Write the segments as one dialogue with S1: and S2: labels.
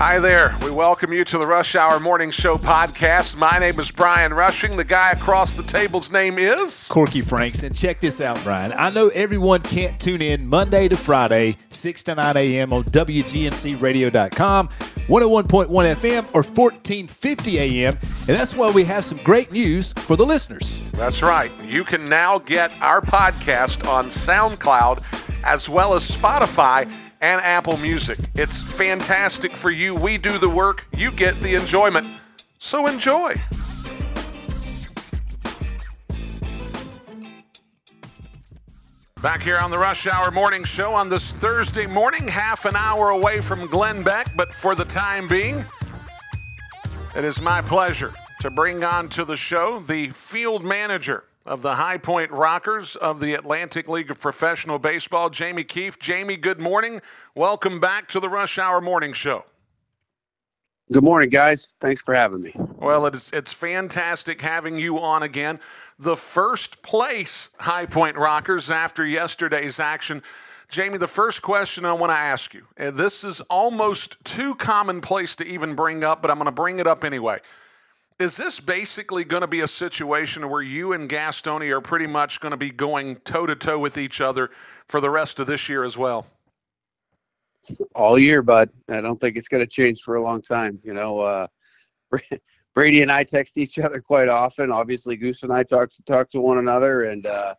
S1: Hi there. We welcome you to the Rush Hour Morning Show podcast. My name is Brian Rushing. The guy across the table's name is
S2: Corky Franks. And check this out, Brian. I know everyone can't tune in Monday to Friday, 6 to 9 a.m. on WGNCradio.com, 101.1 FM, or 1450 a.m. And that's why we have some great news for the listeners.
S1: That's right. You can now get our podcast on SoundCloud as well as Spotify and Apple Music. It's fantastic for you. We do the work, you get the enjoyment. So enjoy. Back here on the Rush Hour Morning Show on this Thursday morning, half an hour away from Glenn Beck, but for the time being, it is my pleasure to bring on to the show the field manager of the High Point Rockers of the Atlantic League of Professional Baseball, Jamie Keefe. Jamie, good morning. Welcome back to the Rush Hour Morning Show.
S3: Good morning, guys. Thanks for having me.
S1: Well, it's it's fantastic having you on again. The first place High Point Rockers after yesterday's action. Jamie, the first question I want to ask you, and this is almost too commonplace to even bring up, but I'm going to bring it up anyway. Is this basically going to be a situation where you and Gastonia are pretty much going to be going toe to toe with each other for the rest of this year as well?
S3: All year, bud. I don't think it's going to change for a long time. You know, uh, Brady and I text each other quite often. Obviously, Goose and I talk to talk to one another, and uh,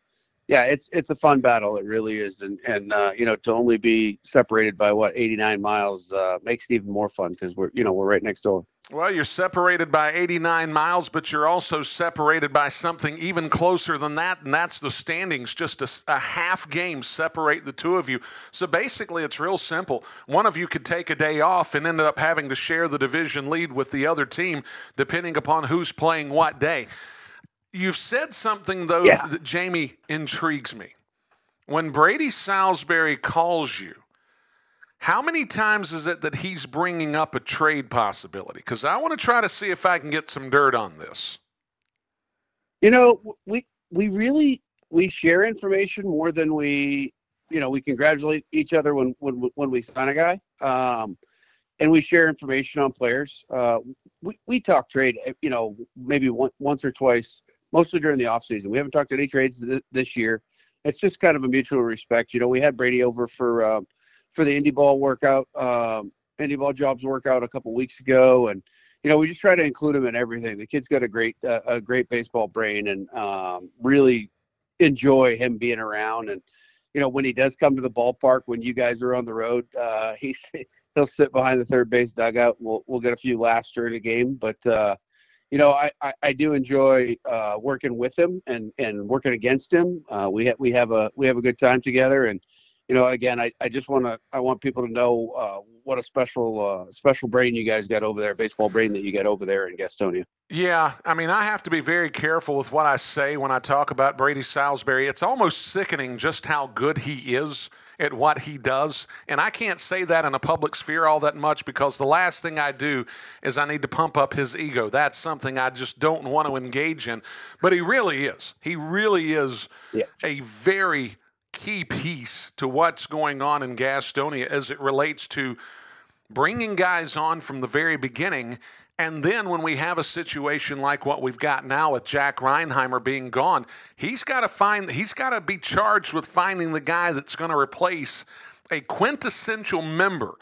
S3: yeah, it's it's a fun battle. It really is, and and uh, you know to only be separated by what 89 miles uh, makes it even more fun because we're you know we're right next door.
S1: Well, you're separated by 89 miles, but you're also separated by something even closer than that, and that's the standings. Just a, a, half game separate the two of you. So basically, it's real simple. One of you could take a day off and end up having to share the division lead with the other team, depending upon who's playing what day. You've said something, though, yeah. that Jamie intrigues me. When Brady Salisbury calls you, how many times is it that he's bringing up a trade possibility? Because I want to try to see if I can get some dirt on this.
S3: You know, we we really we share information more than we, you know, we congratulate each other when when when we sign a guy, um, and we share information on players. Uh, we we talk trade, eh, you know, maybe one, once or twice, mostly during the off season. We haven't talked any trades th- this year. It's just kind of a mutual respect. You know, we had Brady over for. Uh, for the indie ball workout, um, indie ball jobs workout a couple weeks ago, and you know we just try to include him in everything. The kid's got a great uh, a great baseball brain, and um, really enjoy him being around. And you know when he does come to the ballpark, when you guys are on the road, uh, he's he'll sit behind the third base dugout. We'll we'll get a few laughs during the game, but. Uh, you know, I, I, I do enjoy uh, working with him and, and working against him. Uh, we ha- we have a we have a good time together, and you know, again, I, I just want to I want people to know uh, what a special uh, special brain you guys got over there, baseball brain that you get over there in Gastonia.
S1: Yeah, I mean, I have to be very careful with what I say when I talk about Brady Salisbury. It's almost sickening just how good he is at what he does. And I can't say that in a public sphere all that much because the last thing I do is I need to pump up his ego. That's something I just don't want to engage in. But he really is. He really is yeah. a very key piece to what's going on in Gastonia as it relates to bringing guys on from the very beginning. And then when we have a situation like what we've got now with Jack Reinheimer being gone, he's got to find he's got to be charged with finding the guy that's going to replace a quintessential member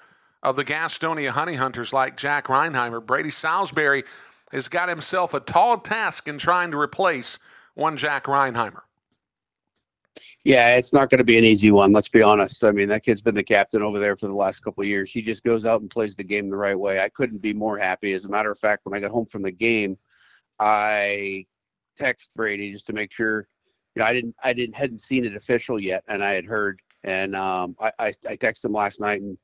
S1: of the Gastonia Honey Hunters like Jack Reinheimer. Brady Salisbury has got himself a tall task in trying to replace one Jack Reinheimer.
S3: Yeah, it's not going to be an easy one. Let's be honest. I mean, that kid's been the captain over there for the last couple of years. He just goes out and plays the game the right way. I couldn't be more happy. As a matter of fact, when I got home from the game, I text Brady just to make sure. You know, I didn't, I didn't, hadn't seen it official yet, and I had heard, and um, I, I, I texted him last night and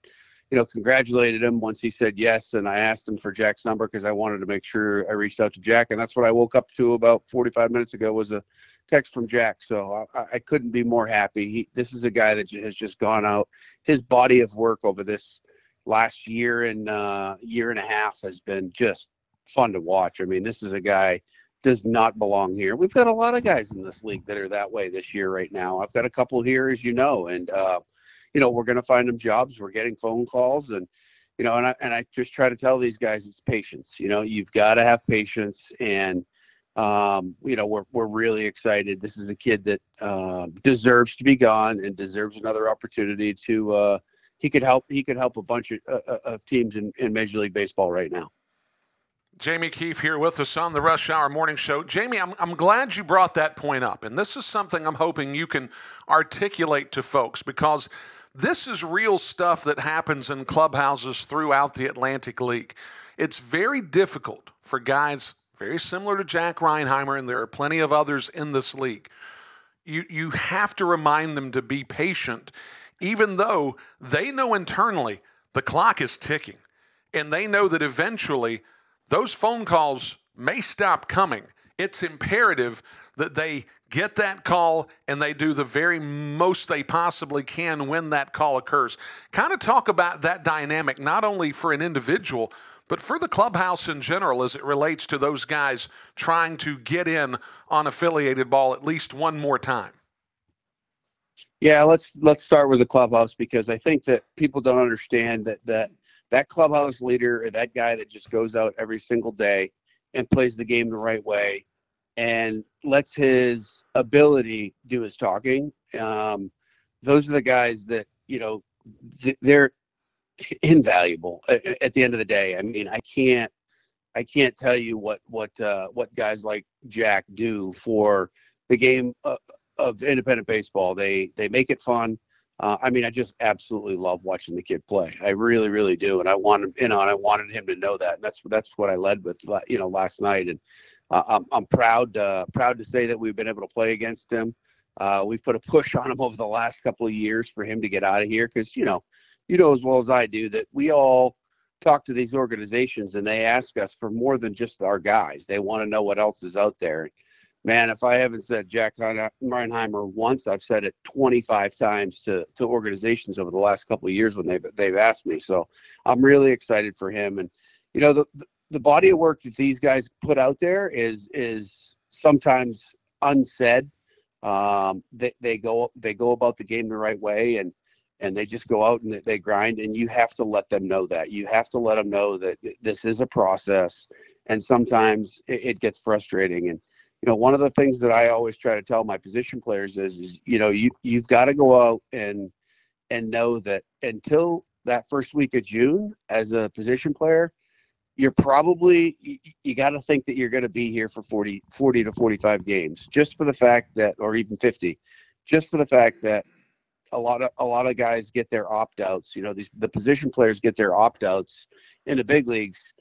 S3: you know, congratulated him once he said yes, and I asked him for Jack's number because I wanted to make sure I reached out to Jack, and that's what I woke up to about 45 minutes ago was a text from Jack. So I, I couldn't be more happy. He, this is a guy that has just gone out. His body of work over this last year and uh, year and a half has been just fun to watch. I mean, this is a guy does not belong here. We've got a lot of guys in this league that are that way this year right now. I've got a couple here, as you know, and uh, you know we're going to find them jobs. We're getting phone calls, and you know, and I and I just try to tell these guys it's patience. You know, you've got to have patience, and um, you know, we're we're really excited. This is a kid that uh, deserves to be gone and deserves another opportunity to. Uh, he could help. He could help a bunch of, uh, uh of teams in, in Major League Baseball right now.
S1: Jamie Keefe here with us on the Rush Hour Morning Show. Jamie, I'm, I'm glad you brought that point up. And this is something I'm hoping you can articulate to folks because this is real stuff that happens in clubhouses throughout the Atlantic League. It's very difficult for guys very similar to Jack Reinheimer, and there are plenty of others in this league. You, you have to remind them to be patient, even though they know internally the clock is ticking. And they know that eventually those phone calls may stop coming. It's imperative that they get that call and they do the very most they possibly can when that call occurs. Kind of talk about that dynamic, not only for an individual, but for the clubhouse in general as it relates to those guys trying to get in on affiliated ball at least one more time.
S3: Yeah, let's let's start with the clubhouse because I think that people don't understand that that that clubhouse leader or that guy that just goes out every single day and plays the game the right way and lets his ability do his talking. Um, those are the guys that you know they're invaluable at, the end of the day. I mean, I can't I can't tell you what what uh, what guys like Jack do for the game of, of independent baseball. They they make it fun. Uh, I mean, I just absolutely love watching the kid play. I really, really do, and I wanted, you know, and I wanted him to know that. And that's that's what I led with, you know, last night. And uh, I'm, I'm proud uh, proud to say that we've been able to play against him. Uh, we've put a push on him over the last couple of years for him to get out of here because you know you know as well as I do that we all talk to these organizations and they ask us for more than just our guys. They want to know what else is out there. Man, if I haven't said Jack Reinheimer once, I've said it 25 times to, to organizations over the last couple of years when they've they've asked me. So I'm really excited for him. And you know the the body of work that these guys put out there is is sometimes unsaid. Um, they, they go they go about the game the right way and and they just go out and they grind and you have to let them know that. You have to let them know that this is a process and sometimes it, gets frustrating. And you know one of the things that i always try to tell my position players is is you know you you've got to go out and and know that until that first week of june as a position player you're probably you, you got to think that you're going to be here for 40 40 to 45 games just for the fact that or even 50 just for the fact that a lot of a lot of guys get their opt outs you know these the position players get their opt outs in the big leagues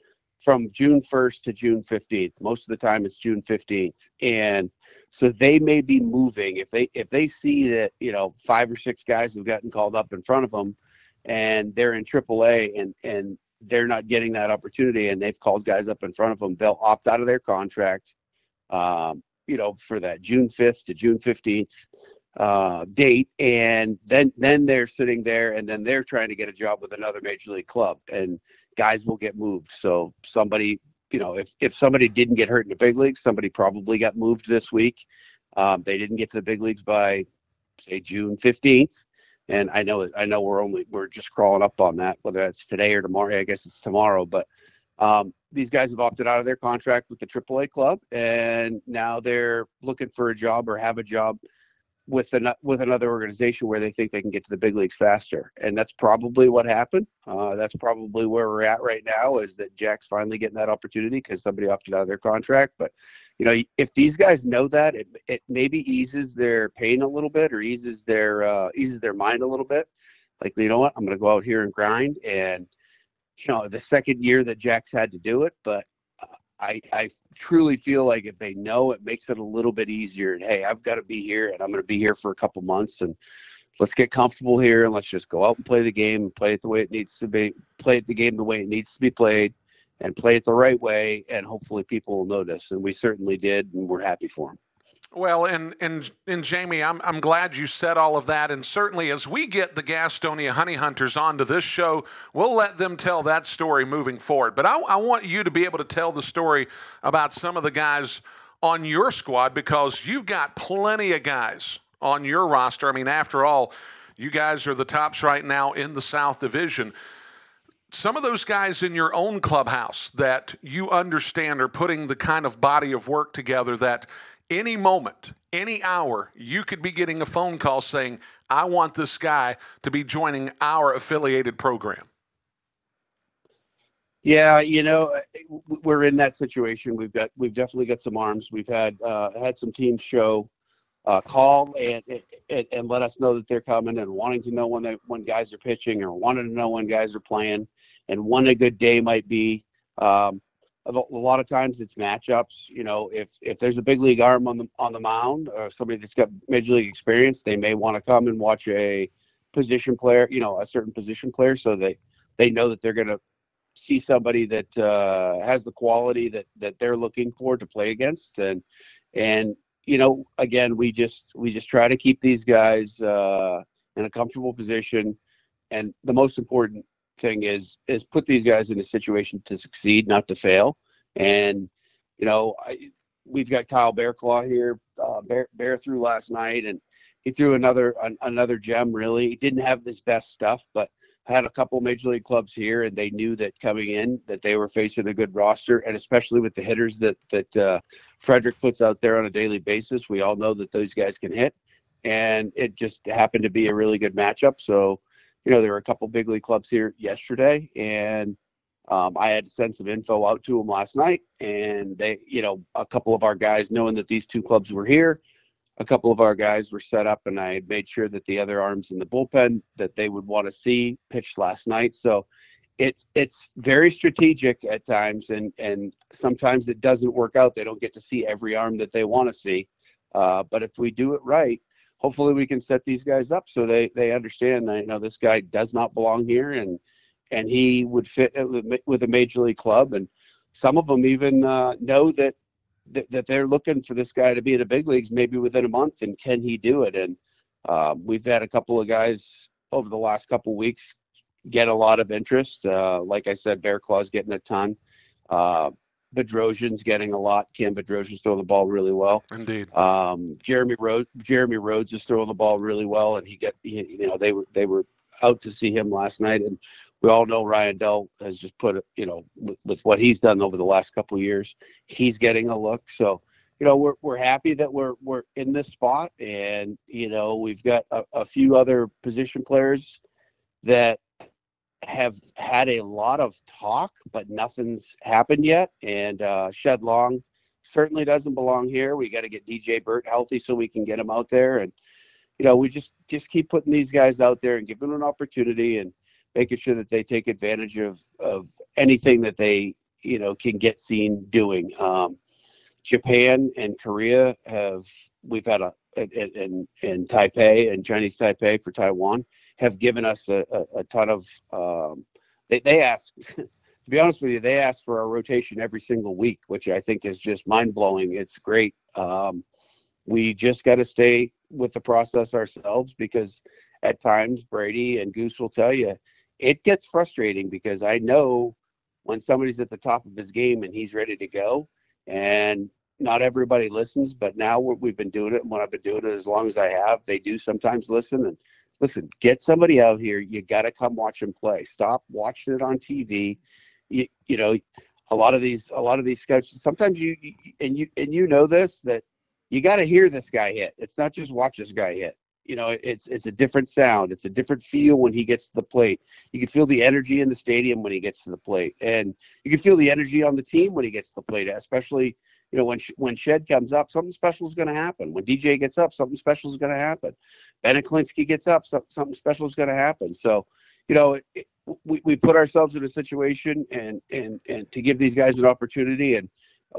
S3: from June 1st to June 15th most of the time it's June 15th and so they may be moving. If they if they see that you know five or six guys have gotten called up in front of them and they're in AAA and and they're not getting that opportunity and they've called guys up in front of them, they'll opt out of their contract, um, you know, for that June 5th to June 15th uh, date. And then, then they're sitting there and then they're trying to get a job with another major league club and guys will get moved. So somebody, you know, if, if somebody didn't get hurt in the big leagues, somebody probably got moved this week. Um, they didn't get to the big leagues by say June 15th and I know I know we're only we're just crawling up on that, whether that's today or tomorrow. I guess it's tomorrow, but um, these guys have opted out of their contract with the AAA club, and now they're looking for a job or have a job with an, with another organization where they think they can get to the big leagues faster. And that's probably what happened. Uh, that's probably where we're at right now. Is that Jack's finally getting that opportunity because somebody opted out of their contract, but you know, if these guys know that, it, it maybe eases their pain a little bit or eases their uh, eases their mind a little bit. Like, you know what, I'm going to go out here and grind. And you know, the second year that Jack's had to do it, but I I truly feel like if they know, it makes it a little bit easier. And hey, I've got to be here, and I'm going to be here for a couple months, and let's get comfortable here, and let's just go out and play the game, and play it the way it needs to be, play the game the way it needs to be played and play it the right way, and hopefully people will notice. And we certainly did, and we're happy for them.
S1: Well, and and and Jamie, I'm I'm glad you said all of that, and certainly as we get the Gastonia Honey Hunters onto this show, we'll let them tell that story moving forward. But I, I want you to be able to tell the story about some of the guys on your squad because you've got plenty of guys on your roster. I mean, after all, you guys are the tops right now in the South Division some of those guys in your own clubhouse that you understand are putting the kind of body of work together that any moment, any hour, you could be getting a phone call saying, I want this guy to be joining our affiliated program?
S3: Yeah, you know, we're in that situation. We've got we've definitely got some arms. We've had uh, had some teams show uh, call and, and and let us know that they're coming and wanting to know when they when guys are pitching or wanting to know when guys are playing and when a good day might be. Um, a lot of times it's matchups. You know, if if there's a big league arm on the on the mound or somebody that's got major league experience, they may want to come and watch a position player. You know, a certain position player, so they they know that they're going to see somebody that uh, has the quality that that they're looking for to play against. And and you know, again, we just we just try to keep these guys uh, in a comfortable position. And the most important thing is is put these guys in a situation to succeed, not to fail. And you know, I, we've got Kyle Barraclough here. Uh, Bear, Bear threw last night, and he threw another an, another gem. Really, he didn't have this best stuff, but had a couple major league clubs here, and they knew that coming in that they were facing a good roster, and especially with the hitters that that uh, Frederick puts out there on a daily basis, we all know that those guys can hit, and it just happened to be a really good matchup. So you know, there were a couple big league clubs here yesterday, and um, I had to send some info out to them last night, and they, you know, a couple of our guys, knowing that these two clubs were here, a couple of our guys were set up, and I had made sure that the other arms in the bullpen that they would want to see pitched last night. So it's it's very strategic at times, and and sometimes it doesn't work out. They don't get to see every arm that they want to see, uh, but if we do it right, hopefully we can set these guys up so they they understand that you know this guy does not belong here and and he would fit with a major league club. And some of them even uh, know that, that, that they're looking for this guy to be in the big leagues maybe within a month and can he do it? And uh, we've had a couple of guys over the last couple of weeks get a lot of interest. Uh, like i said Barraclough's getting a ton. Uh, Bedrosian's getting a lot. Cam Bedrosian's throwing the ball really well.
S1: Indeed.
S3: Um, Jeremy Rhodes, Jeremy Rhodes is throwing the ball really well, and he get he, you know they were they were out to see him last night, and we all know Ryan Dull has just put you know with, with what he's done over the last couple of years, he's getting a look. So you know we're we're happy that we're we're in this spot, and you know we've got a, a few other position players that have had a lot of talk, but nothing's happened yet. And uh, Shed Long certainly doesn't belong here. We got to get DJ Burt healthy so we can get him out there. And you know, we just just keep putting these guys out there and giving them an opportunity and making sure that they take advantage of of anything that they you know can get seen doing. Um, Japan and Korea have we've had a in in Taipei and Chinese Taipei for Taiwan have given us a, a, a ton of. Um, they they ask, to be honest with you, they ask for our rotation every single week, which I think is just mind blowing. It's great. Um, we just got to stay with the process ourselves because at times Brady and Goose will tell you it gets frustrating because I know when somebody's at the top of his game and he's ready to go and not everybody listens but now we've been doing it and i've been doing it as long as i have they do sometimes listen and listen, get somebody out here. You got to come watch him play. Stop watching it on TV. You, you know, a lot of these, a lot of these scouts. Sometimes you, and you and you know this that you got to hear this guy hit. It's not just watch this guy hit. You know, it's it's a different sound. It's a different feel when he gets to the plate. You can feel the energy in the stadium when he gets to the plate, and you can feel the energy on the team when he gets to the plate, especially you know, when when Shed comes up, something special is going to happen. When DJ gets up, something special is going to happen. Ben Aklinski gets up, so, something special is going to happen. So, you know, it, we, we put ourselves in a situation and and and to give these guys an opportunity. And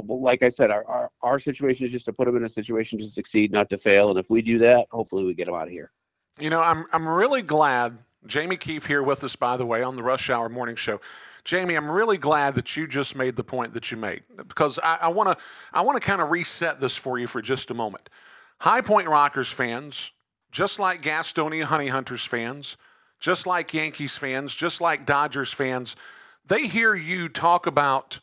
S3: like I said, our, our our situation is just to put them in a situation to succeed, not to fail. And if we do that, hopefully we get them out of here.
S1: You know, I'm I'm really glad Jamie Keefe here with us, by the way, on the Rush Hour Morning Show. Jamie, I'm really glad that you just made the point that you made because I want to I want to kind of reset this for you for just a moment. High Point Rockers fans, just like Gastonia Honey Hunters fans, just like Yankees fans, just like Dodgers fans, they hear you talk about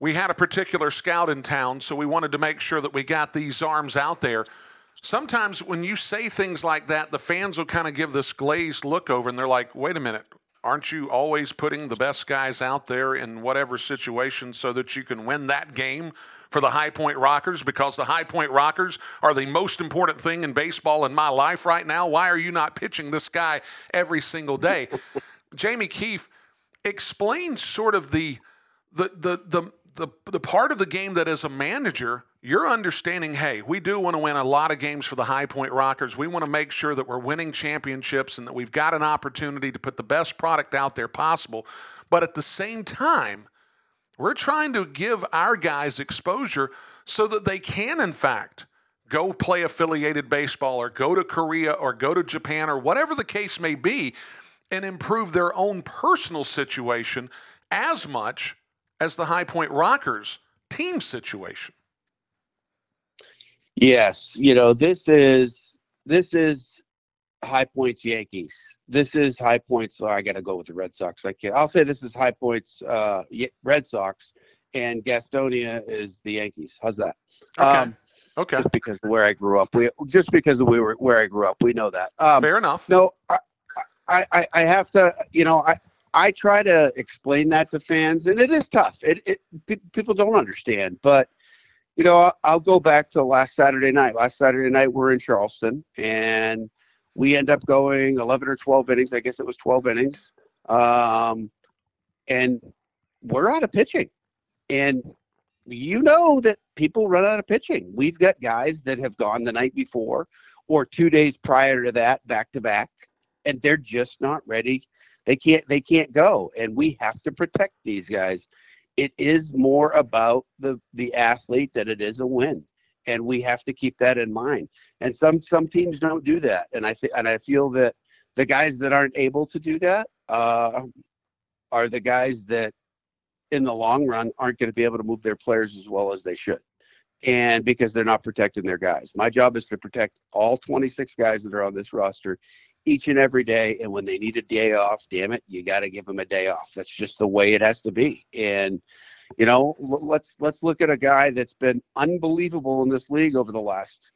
S1: we had a particular scout in town, so we wanted to make sure that we got these arms out there. Sometimes when you say things like that, the fans will kind of give this glazed look over and they're like, wait a minute, aren't you always putting the best guys out there in whatever situation so that you can win that game for the High Point Rockers? Because the High Point Rockers are the most important thing in baseball in my life right now. Why are you not pitching this guy every single day? Jamie Keefe, explains sort of the the the the the, the part of the game that as a manager you're understanding hey we do want to win a lot of games for the high point rockers we want to make sure that we're winning championships and that we've got an opportunity to put the best product out there possible but at the same time we're trying to give our guys exposure so that they can in fact go play affiliated baseball or go to korea or go to japan or whatever the case may be and improve their own personal situation as much as the High Point Rockers team situation.
S3: Yes, you know this is this is High Points Yankees. This is High Points. So I got to go with the Red Sox. I can't. I'll say this is High Points uh, Red Sox, and Gastonia is the Yankees. How's that?
S1: Okay. Um, okay.
S3: Just because of where I grew up, we just because of we were where I grew up, we know that.
S1: Um, Fair enough.
S3: No, I, I, I have to. You know, I I try to explain that to fans, and it is tough. It, it people don't understand, but you know, I'll, I'll go back to last Saturday night. Last Saturday night, we're in Charleston, and we end up going 11 or 12 innings. I guess it was 12 innings, um, and we're out of pitching. And you know that people run out of pitching. We've got guys that have gone the night before or two days prior to that, back to back, and they're just not ready they can't they can't go, and we have to protect these guys. It is more about the the athlete than it is a win, and we have to keep that in mind. And some some teams don't do that, and I think and I feel that the guys that aren't able to do that uh, are the guys that in the long run aren't going to be able to move their players as well as they should and because they're not protecting their guys. My job is to protect all 26 guys that are on this roster each and every day. And when they need a day off, damn it, you got to give them a day off. That's just the way it has to be. And you know, let's let's look at a guy that's been unbelievable in this league over the last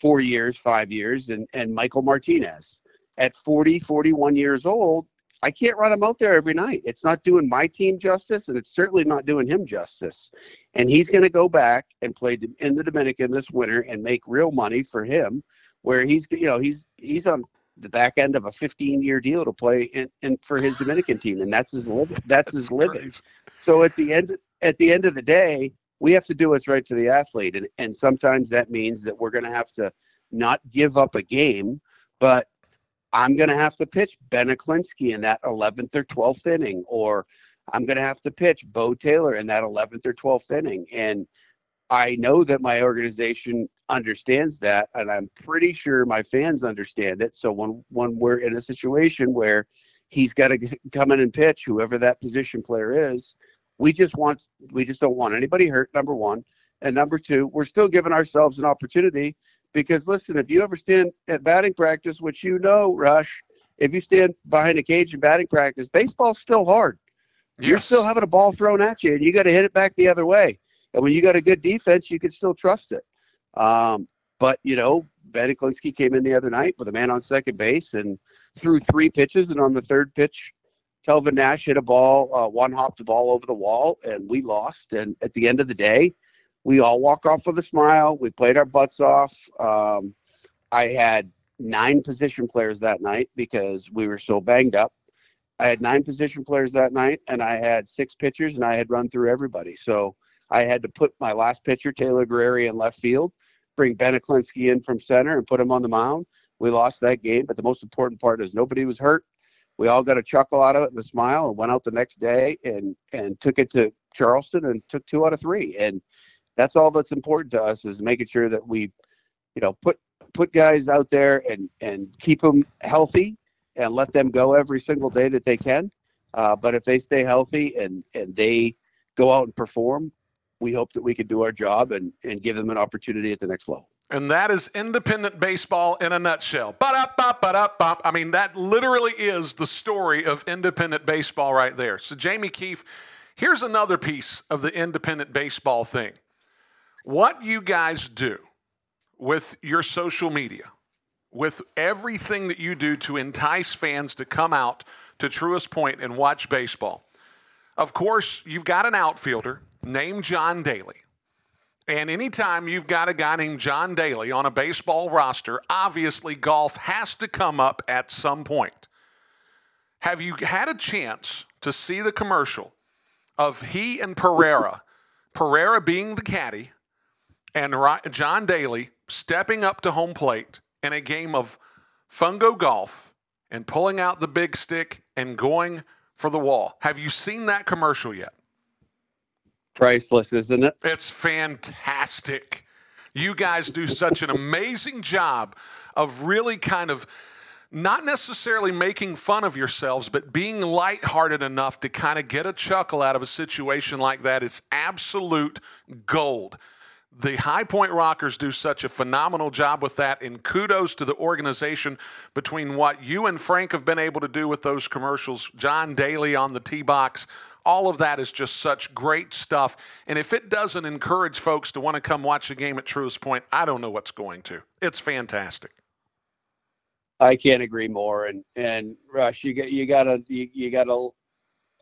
S3: four years, five years, and and Michael Martinez at 40, 41 years old. I can't run him out there every night. It's not doing my team justice, and it's certainly not doing him justice. And he's going to go back and play in the Dominican this winter and make real money for him, where he's you know he's he's on the back end of a 15 year deal to play in, in, for his Dominican team, and that's his living. That's, that's his living. So at the end at the end of the day, we have to do what's right for the athlete, and and sometimes that means that we're going to have to not give up a game, but I'm going to have to pitch Ben Aklinski in that 11th or 12th inning, or I'm going to have to pitch Bo Taylor in that 11th or 12th inning, and I know that my organization understands that, and I'm pretty sure my fans understand it. So when when we're in a situation where he's got to come in and pitch, whoever that position player is, we just want we just don't want anybody hurt. Number one, and number two, we're still giving ourselves an opportunity because listen, if you ever stand at batting practice, which you know, Rush, if you stand behind a cage in batting practice, baseball's still hard. Yes. You're still having a ball thrown at you, and you got to hit it back the other way. And when you got a good defense, you can still trust it. Um, but you know, Ben Aklinski came in the other night with a man on second base and threw three pitches, and on the third pitch, Telvin Nash hit a ball, uh, one hopped the ball over the wall, and we lost. And at the end of the day, we all walk off with a smile. We played our butts off. Um, I had nine position players that night because we were so banged up. I had nine position players that night, and I had six pitchers, and I had run through everybody. So I had to put my last pitcher, Taylor Guerrero, in left field, bring Ben Aklinski in from center, and put him on the mound. We lost that game, but the most important part is nobody was hurt. We all got a chuckle out of it and a smile, and went out the next day and and took it to Charleston and took two out of three. And that's all that's important to us is making sure that we, you know, put put guys out there and and keep them healthy and let them go every single day that they can. Uh, but if they stay healthy and and they go out and perform, we hope that we can do our job and, and give them an opportunity at the next level.
S1: And that is independent baseball in a nutshell. I mean, that literally is the story of independent baseball right there. So, Jamie Keefe, here's another piece of the independent baseball thing. What you guys do with your social media, with everything that you do to entice fans to come out to Truist Point and watch baseball. Of course, you've got an outfielder named John Daly. And anytime you've got a guy named John Daly on a baseball roster, obviously golf has to come up at some point. Have you had a chance to see the commercial of he and Pereira, Pereira being the caddy, and John Daly stepping up to home plate in a game of fungo golf and pulling out the big stick and going for the wall? Have you seen that commercial yet?
S3: Priceless, isn't it?
S1: It's fantastic. You guys do such an amazing job of really kind of not necessarily making fun of yourselves, but being lighthearted enough to kind of get a chuckle out of a situation like that. It's absolute gold. The High Point Rockers do such a phenomenal job with that, and kudos to the organization between what you and Frank have been able to do with those commercials. John Daly on the tee box, all of that is just such great stuff. And if it doesn't encourage folks to want to come watch a game at Truist Point, I don't know what's going to. It's fantastic.
S3: I can't agree more. And and Rush, you get you gotta you, you gotta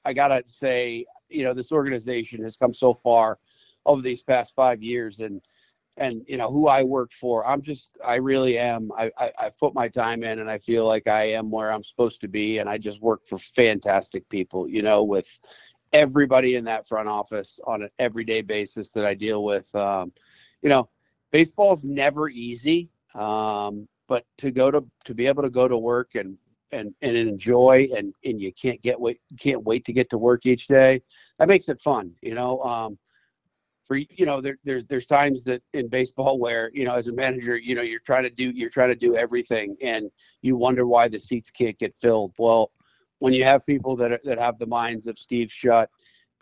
S3: I gotta say, you know, this organization has come so far over these past five years and and you know who I work for. I'm just I really am. I, I I put my time in and I feel like I am where I'm supposed to be and I just work for fantastic people, you know, with everybody in that front office on an everyday basis that I deal with. Um, you know, baseball's never easy, um, but to go to to be able to go to work and and and enjoy and and you can't get wait can't wait to get to work each day. That makes it fun, you know. Um, for you know, there, there's there's times that in baseball where you know as a manager, you know, you're trying to do you're trying to do everything, and you wonder why the seats can't get filled. Well, when you have people that are, that have the minds of Steve Shutt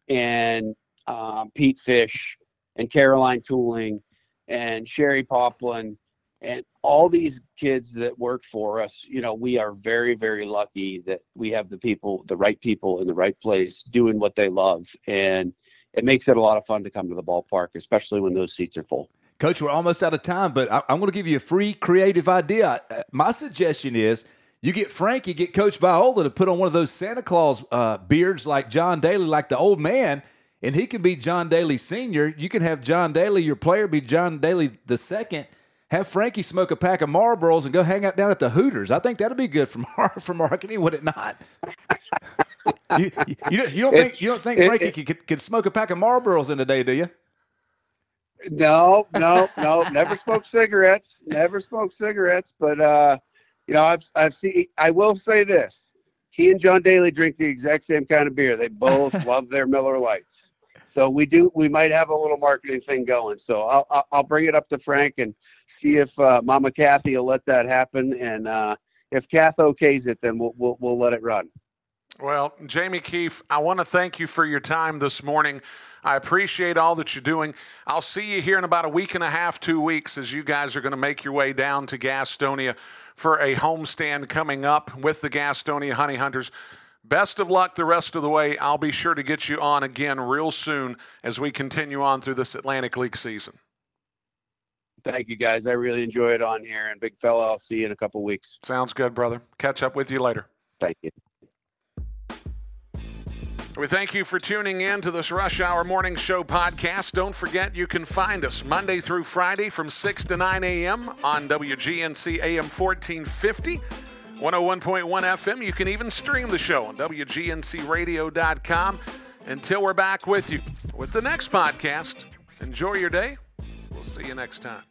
S3: and um, Pete Fish and Caroline Tooling and Sherry Poplin and all these kids that work for us, you know, we are very, very lucky that we have the people, the right people in the right place doing what they love. And it makes it a lot of fun to come to the ballpark, especially when those seats are full.
S2: Coach, we're almost out of time, but I, am going to give you a free creative idea. My suggestion is you get Frankie, get Coach Viola to put on one of those Santa Claus uh, beards like John Daly, like the old man, and he can be John Daly Senior. You can have John Daly, your player, be John Daly the second. Have Frankie smoke a pack of Marlboros and go hang out down at the Hooters. I think that'd be good for mar- for marketing, would it not? you, you, you, don't, you, don't think you don't think Frankie it, could, could smoke a pack of Marlboros in a day, do you?
S3: No, no, no. Never smoked cigarettes. Never smoked cigarettes. But uh, you know, I've I've seen. I will say this: he and John Daly drink the exact same kind of beer. They both love their Miller Lites. So we do. We might have a little marketing thing going. So I'll I'll bring it up to Frank and see if uh, Mama Kathy will let that happen. And uh, if Kath okays it, then we'll we'll we'll let it run.
S1: Well, Jamie Keefe, I want to thank you for your time this morning. I appreciate all that you're doing. I'll see you here in about a week and a half, two weeks, as you guys are going to make your way down to Gastonia for a homestand coming up with the Gastonia Honey Hunters. Best of luck the rest of the way. I'll be sure to get you on again real soon as we continue on through this Atlantic League season.
S3: Thank you, guys. I really enjoy it on here. And big fella, I'll see you in a couple weeks.
S1: Sounds good, brother. Catch up with you later.
S3: Thank you.
S1: We thank you for tuning in to this Rush Hour Morning Show podcast. Don't forget you can find us Monday through Friday from 6 to 9 a.m. on WGNC AM 1450. 101.1 FM. You can even stream the show on WGNCradio.com. Until we're back with you with the next podcast, enjoy your day. We'll see you next time.